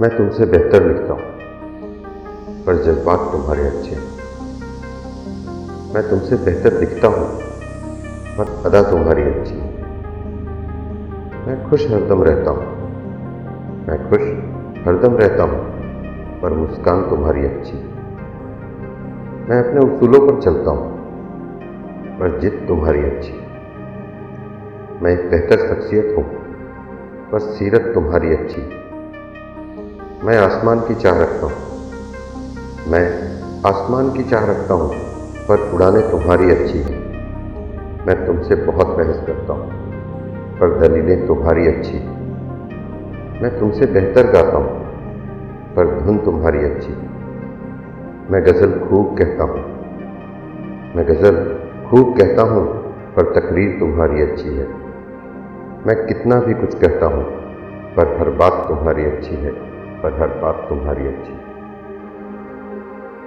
मैं तुमसे बेहतर लिखता हूँ, पर जज्बात तुम्हारे अच्छे हैं। मैं तुमसे बेहतर दिखता हूँ, पर अदा तुम्हारी अच्छी है। मैं खुश हरदम रहता हूँ, मैं खुश हरदम रहता हूँ, पर मुस्कान तुम्हारी अच्छी मैं अपने उसूलों पर चलता हूँ, पर जिद तुम्हारी अच्छी मैं एक बेहतर शख्सियत हूँ, पर सीरत तुम्हारी अच्छी मैं आसमान की चाह रखता हूँ। मैं आसमान की चाह रखता हूँ, पर उड़ाने तुम्हारी अच्छी है। मैं तुमसे बहुत बहस करता हूँ, पर दलीलें तुम्हारी अच्छी मैं तुमसे बेहतर गाता हूँ, पर धुन तुम्हारी अच्छी मैं गज़ल खूब कहता हूँ, मैं गज़ल खूब कहता हूँ, पर तकरीर तुम्हारी अच्छी है। मैं कितना भी कुछ कहता हूँ, पर हर बात तुम्हारी अच्छी है। पर हर बात तुम्हारी अच्छी।